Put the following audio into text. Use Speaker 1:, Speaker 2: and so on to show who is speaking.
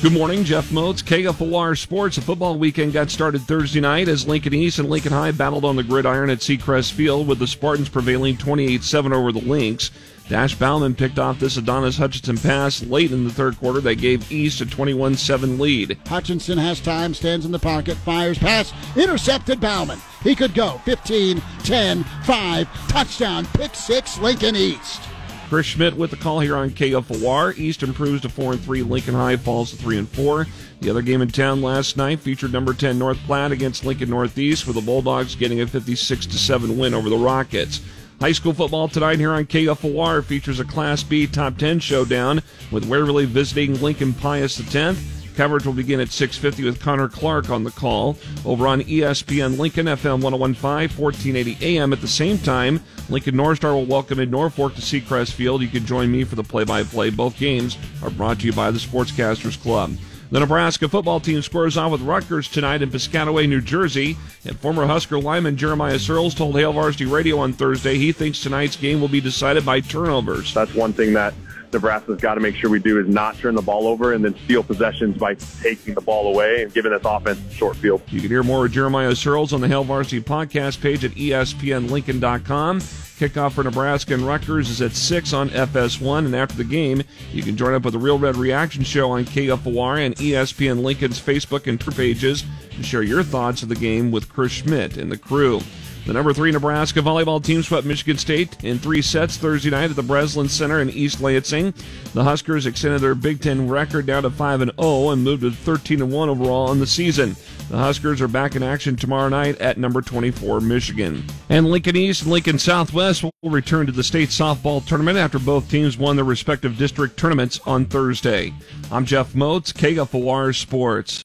Speaker 1: Good morning, Jeff Moats, KFOR Sports. The football weekend got started Thursday night as Lincoln East and Lincoln High battled on the gridiron at Seacrest Field, with the Spartans prevailing 28 7 over the Links. Dash Bauman picked off this Adonis Hutchinson pass late in the third quarter that gave East a 21 7 lead.
Speaker 2: Hutchinson has time, stands in the pocket, fires, pass, intercepted Bauman. He could go 15, 10, 5, touchdown, pick six, Lincoln East.
Speaker 1: Chris Schmidt with the call here on KFOR. East improves to 4 and 3. Lincoln High falls to 3 and 4. The other game in town last night featured number 10 North Platte against Lincoln Northeast, with the Bulldogs getting a 56 7 win over the Rockets. High school football tonight here on KFOR features a Class B top 10 showdown with Waverly visiting Lincoln Pius X. Coverage will begin at 6:50 with Connor Clark on the call over on ESPN Lincoln FM 1015 1480 AM at the same time. Lincoln North Star will welcome in Norfolk to Seacrest Field. You can join me for the play-by-play. Both games are brought to you by the Sportscasters Club. The Nebraska football team squares off with Rutgers tonight in Piscataway, New Jersey. And former Husker lineman Jeremiah Sirles told Hail Varsity Radio on Thursday he thinks tonight's game will be decided by turnovers.
Speaker 3: That's one thing that Nebraska's got to make sure we do is not turn the ball over and then steal possessions by taking the ball away and giving this offense short field.
Speaker 1: You can hear more of Jeremiah Sirles on the Hail Varsity podcast page at espnlincoln.com. Kickoff for Nebraska and Rutgers is at 6 on FS1. And after the game, you can join up with the Real Red Reaction Show on KFOR and ESPN Lincoln's Facebook and Twitter pages and share your thoughts of the game with Chris Schmidt and the crew. The number three Nebraska volleyball team swept Michigan State in three sets Thursday night at the Breslin Center in East Lansing. The Huskers extended their Big Ten record down to 5 and 0 and moved to 13 and 1 overall in the season. The Huskers are back in action tomorrow night at number 24 Michigan. And Lincoln East and Lincoln Southwest will return to the state softball tournament after both teams won their respective district tournaments on Thursday. I'm Jeff Moats, KFOR Sports.